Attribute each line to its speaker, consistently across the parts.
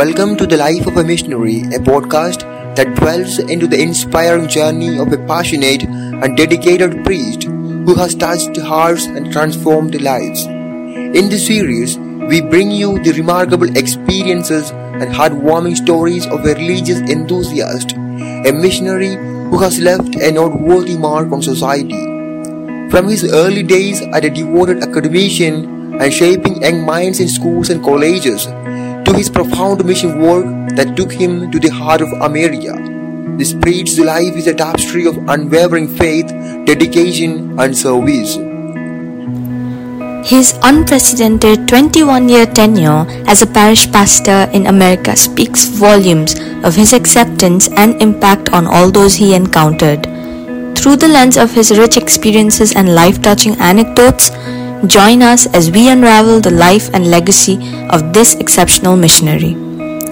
Speaker 1: Welcome to The Life of a Missionary, a podcast that dwells into the inspiring journey of a passionate and dedicated priest who has touched hearts and transformed lives. In this series, we bring you the remarkable experiences and heartwarming stories of a religious enthusiast, a missionary who has left a noteworthy mark on society. From his early days as a devoted academician and shaping young minds in schools and colleges, to his profound mission work that took him to the heart of America. This priest's life is a tapestry of unwavering faith, dedication, and service.
Speaker 2: His unprecedented 21 year tenure as a parish pastor in America speaks volumes of his acceptance and impact on all those he encountered. Through the lens of his rich experiences and life touching anecdotes, Join us as we unravel the life and legacy of this exceptional missionary.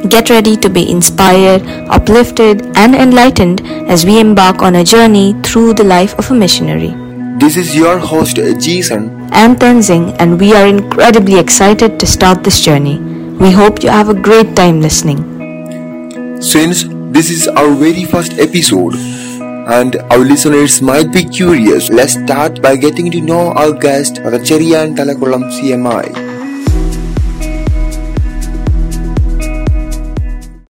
Speaker 2: Get ready to be inspired, uplifted, and enlightened as we embark on a journey through the life of a missionary.
Speaker 1: This is your host, Jason.
Speaker 2: I'm Tenzing, and we are incredibly excited to start this journey. We hope you have a great time listening.
Speaker 1: Since this is our very first episode, and our listeners might be curious. Let's start by getting to know our guest, Racherian Talakulam CMI.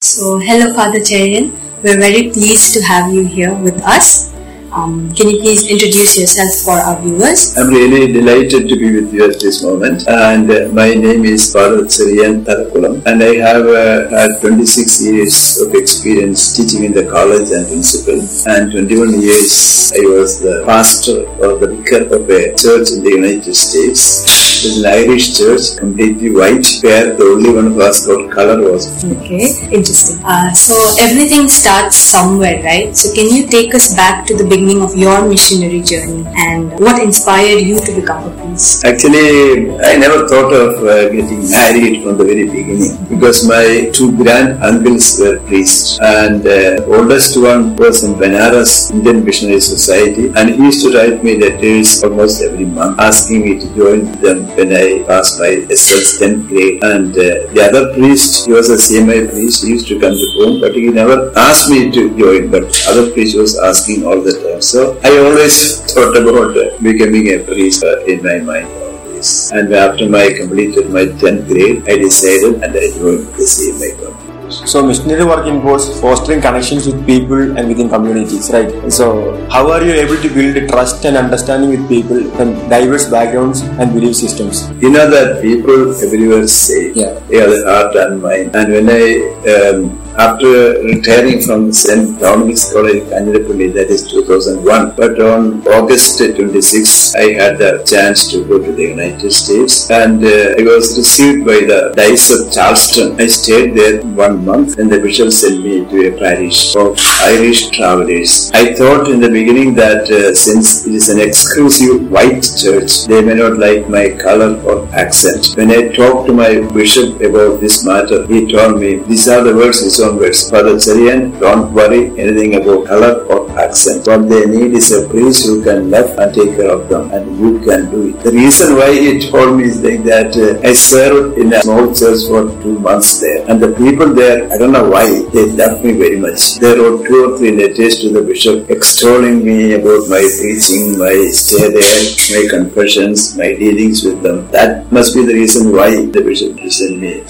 Speaker 3: So, hello, Father Cherian. We're very pleased to have you here with us. Um, can you please introduce yourself for our viewers?
Speaker 4: I'm really delighted to be with you at this moment. And uh, my name is Father Cherian Tarakulam, and I have uh, had 26 years of experience teaching in the college and principal, and 21 years I was the pastor or the vicar of a church in the United States. It's an Irish church, completely white, where the only one who has got color was.
Speaker 3: Okay, interesting. Uh, so everything starts somewhere, right? So can you take us back to the beginning? of your missionary journey and what inspired you to become a priest?
Speaker 4: Actually, I never thought of uh, getting married from the very beginning because my two grand uncles were priests and uh, oldest one was in Benares Indian Missionary Society and he used to write me letters almost every month asking me to join them when I passed my 10th grade and uh, the other priest, he was a CMI priest, he used to come to home but he never asked me to join but other priest was asking all the time so I always thought about becoming a priest in my mind. Always. And after I completed my 10th grade, I decided and I joined the CMI congregation.
Speaker 5: So missionary work involves fostering connections with people and within communities, right? So how are you able to build trust and understanding with people from diverse backgrounds and belief systems?
Speaker 4: You know that people everywhere say,
Speaker 5: yeah,
Speaker 4: yeah the heart and mind. And when I um, after retiring from St. Dominic's College, Kanjirapalli, that is 2001. But on August 26, I had the chance to go to the United States and uh, I was received by the Diocese of Charleston. I stayed there one month and the bishop sent me to a parish of Irish travelers. I thought in the beginning that uh, since it is an exclusive white church, they may not like my color or accent. When I talked to my bishop about this matter, he told me, these are the words onwards. Father Cherian, don't worry anything about color or accent. What they need is a priest who can love and take care of them, and you can do it. The reason why he told me is like that uh, I served in a small church for two months there, and the people there, I don't know why, they loved me very much. They wrote two or three letters to the bishop extolling me about my preaching, my stay there, my confessions, my dealings with them. That must be the reason why the bishop sent me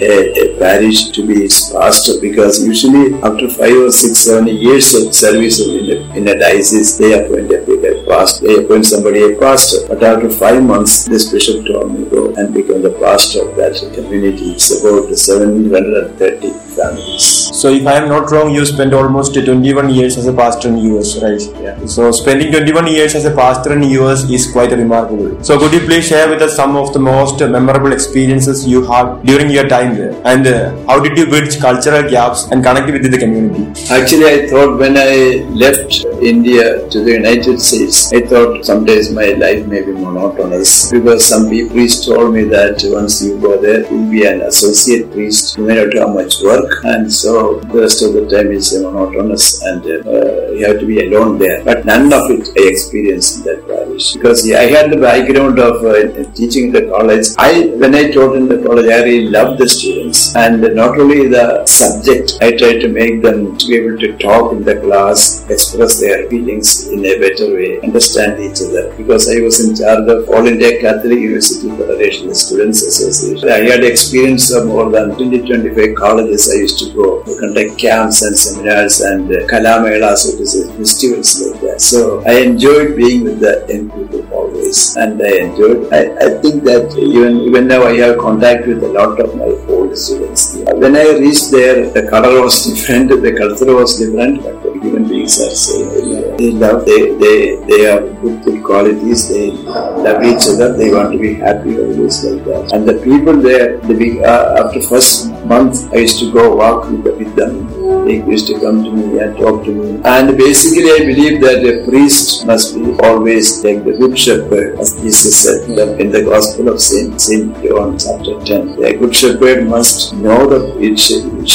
Speaker 4: a, a, parish to be its pastor because usually after five or six, seven years of service in a, in a diocese, they appoint a, a pastor, they appoint somebody a pastor. But after five months, this bishop told me go and become the pastor of that community. It's about 730 families.
Speaker 5: So if I am not wrong, you spent almost 21 years as a pastor in US, right?
Speaker 4: Yeah.
Speaker 5: So spending 21 years as a pastor in US is quite remarkable. So could you please share with us some of the most memorable experiences you had during your time there? And uh, how did you bridge cultural gaps and connect with the community?
Speaker 4: Actually, I thought when I left India to the United States, I thought some days my life may be monotonous because some people told me that once you go there, you'll be an associate priest, you may not have much work, and so the rest of the time is monotonous and uh, you have to be alone there. But none of it I experienced in that parish because I had the background of uh, teaching in the college. I when I taught in the college, I really loved the students. And not only the subject, I tried to make them to be able to talk in the class, express their feelings in a better way, understand each other. Because I was in charge of All India Catholic University Federation Students Association. I had experience of more than 20-25 colleges I used to go to conduct camps and seminars and uh, Kalamelas, to say, festivals like that. So I enjoyed being with the young people always and I enjoyed. I, I think that even, even now I have contact with a lot of my old students. When I reached there, the color was different, the culture was different, but the human beings are same. They love, they, they, they have good, good qualities, they love each other, they want to be happy always like that. And the people there, the big, uh, after first month, I used to go walk with, them. They used to come to me and talk to me. And basically, I believe that a priest must be always like the good shepherd, as Jesus said in the, Gospel of Saint, Saint John, chapter 10. The good shepherd must know the each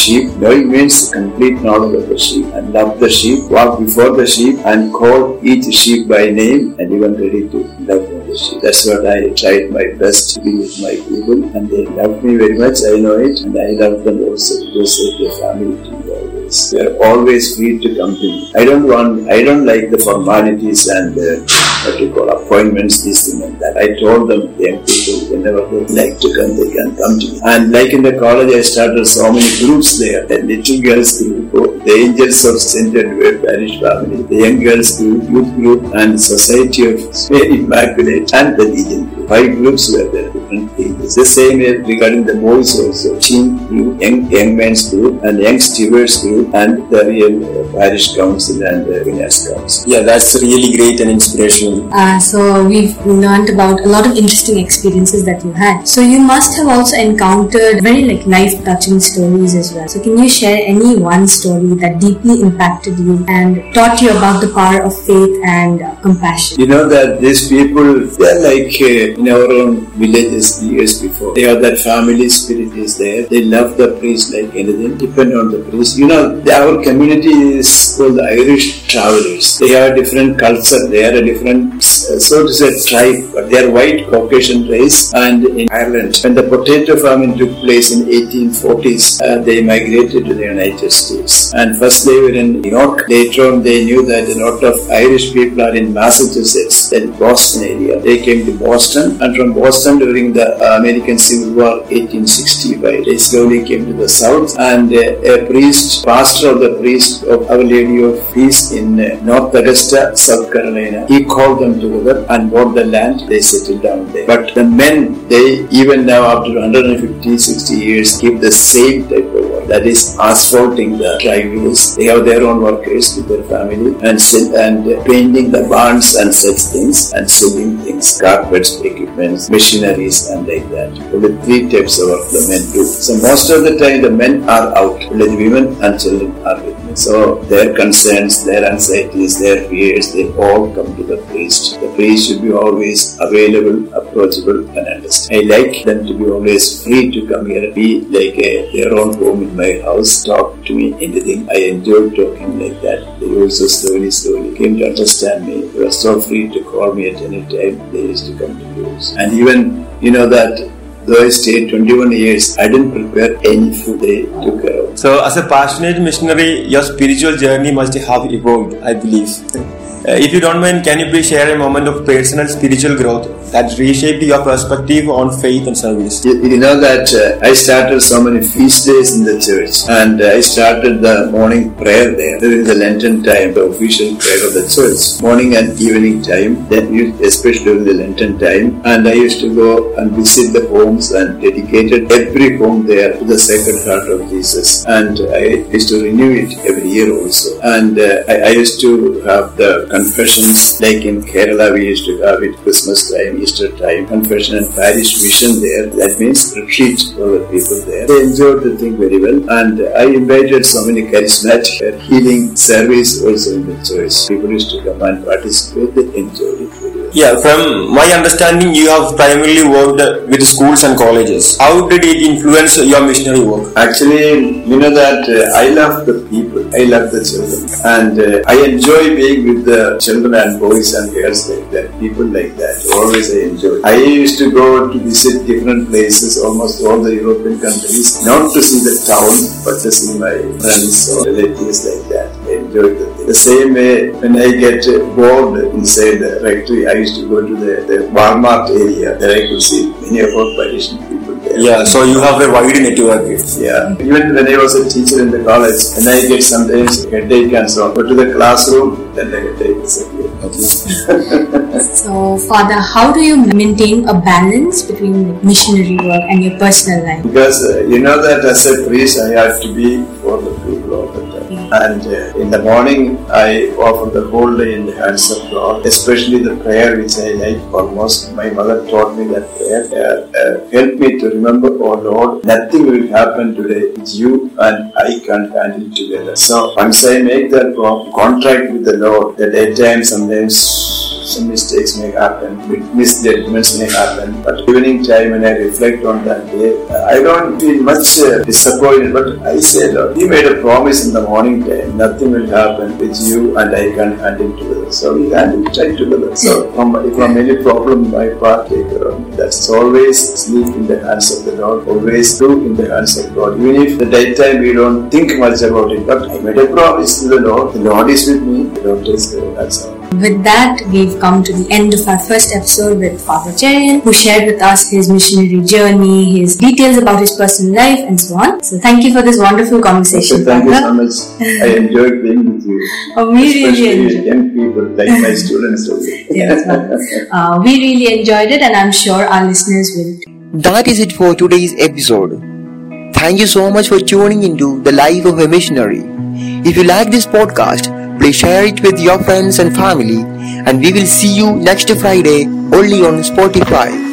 Speaker 4: sheep. Knowing means complete knowledge of the sheep and love the sheep, walk before the sheep, and call each sheep by name, and even ready to love the That's what I tried my best to be with my people, and they love me very much. I know it, and I love them also because their family to me always. They are always free to come to me. I don't want, I don't like the formalities and uh, what you call appointments, this thing and that. I told them, young people, whenever they like to come, they can come to me. And like in the college, I started so many groups there. The little girls group, the angels of St. Edward Parish Family, the young girls group, youth group, and Society of Immaculate, and the Legion group. Five groups were there, different ages. The same regarding the boys also, teen group, young, young men's group, and young stewards group, and the real uh, parish council and the finance council.
Speaker 5: Yeah, that's really great and inspirational.
Speaker 3: Uh, so we've learned about a lot of interesting experiences that you had. So you must have also encountered very like life touching stories as well. So can you share any one story that deeply impacted you and taught you about the power of faith and uh, compassion?
Speaker 4: You know that these people, they're like uh, in our own villages years before. They have that family spirit is there. They love the priest like anything, depend on the priest. You know, our community is called the Irish travelers. They have a different culture. They are a different, so to say, tribe, but they are white Caucasian race. And in Ireland, when the potato famine took place in 1840s, uh, they migrated to the United States. And first they were in New York. Later on, they knew that a lot of Irish people are in Massachusetts, that Boston area. They came to Boston, and from Boston during the American Civil War, 1865, they slowly came to the South. And uh, a priest, pastor of the priest of Our Lady of Peace in uh, North Augusta, South Carolina, he called them together and bought the land. They settled down there. But the men, they even now after 150, 60 years, keep the same type of work. That is asphalting the driveways. They have their own workers with their family and and painting the barns and such things and selling things, carpets, equipments, machineries and like that. Only three types of work the men do. So most of the time the men are out, only the women and children are with. So their concerns, their anxieties, their fears, they all come to the priest. The priest should be always available, approachable and understand. I like them to be always free to come here, be like a, their own home in my house, talk to me, anything. I enjoy talking like that. They also slowly, slowly came to understand me. They were so free to call me at any time. They used to come to me. And even, you know, that though I stayed 21 years, I didn't prepare any food. They took of.
Speaker 5: So, as a passionate missionary, your spiritual journey must have evolved, I believe. Uh, if you don't mind, can you please share a moment of personal spiritual growth that reshaped your perspective on faith and service?
Speaker 4: You, you know that uh, I started so many feast days in the church, and uh, I started the morning prayer there during the Lenten time, the official prayer of the church, morning and evening time. Then, especially during the Lenten time, and I used to go and visit the homes and dedicated every home there to the Sacred Heart of Jesus, and I used to renew it every year also. And uh, I, I used to have the confessions like in Kerala we used to have it Christmas time, Easter time, confession and parish mission there. That means retreat for the people there. They enjoyed the thing very well and I invited so many charismatic healing service also in the church. People used to come and participate, they enjoyed it.
Speaker 5: Yeah, from my understanding, you have primarily worked with schools and colleges. How did it influence your missionary work?
Speaker 4: Actually, you know that uh, I love the people, I love the children, and uh, I enjoy being with the children and boys and girls like that, people like that. Always I enjoy. I used to go to visit different places, almost all the European countries, not to see the town, but to see my friends or relatives like that. I enjoy the. The same way, when I get bored inside the rectory, I used to go to the, the Walmart area, there I could see many of our Parisian people there.
Speaker 5: Yeah, so you have a wide network.
Speaker 4: Yeah. Even when I was a teacher in the college, when I get sometimes headache and so on, go to the classroom, then the headache disappears.
Speaker 3: So, Father, how do you maintain a balance between missionary work and your personal life?
Speaker 4: Because uh, you know that as a priest, I have to be for the people all the time. And uh, in the morning, I offer the whole day in the hands of God, especially the prayer which I like almost. My mother taught me that prayer. Uh, uh, help me to remember, oh Lord, nothing will happen today. It's you and I can't handle it together. So once I make that contract with the Lord, the daytime sometimes some mistakes may happen, misjudgments may happen, but evening time when I reflect on that day, I don't feel much uh, disappointed, but I say, Lord, you made a promise in the morning time, nothing will happen with you and I can handle together. So we handle it together. So from, from any problem, my part take care of me. That's always sleep in the hands of the Lord, always do in the hands of God. Even if the daytime we don't think much about it, but I made a promise to the Lord, the Lord is with me, the Lord takes care of all.
Speaker 3: With that, we've come to the end of our first episode with Father Cherian, who shared with us his missionary journey, his details about his personal life, and so on. So, thank you for this wonderful conversation,
Speaker 4: So thank you so much. I enjoyed being with you.
Speaker 3: Oh, we really
Speaker 4: Especially
Speaker 3: enjoyed
Speaker 4: young people like my students.
Speaker 3: Yes, uh, we really enjoyed it, and I'm sure our listeners will.
Speaker 1: That is it for today's episode. Thank you so much for tuning into the life of a missionary. If you like this podcast, please share it with your friends and family, and we will see you next Friday only on Spotify.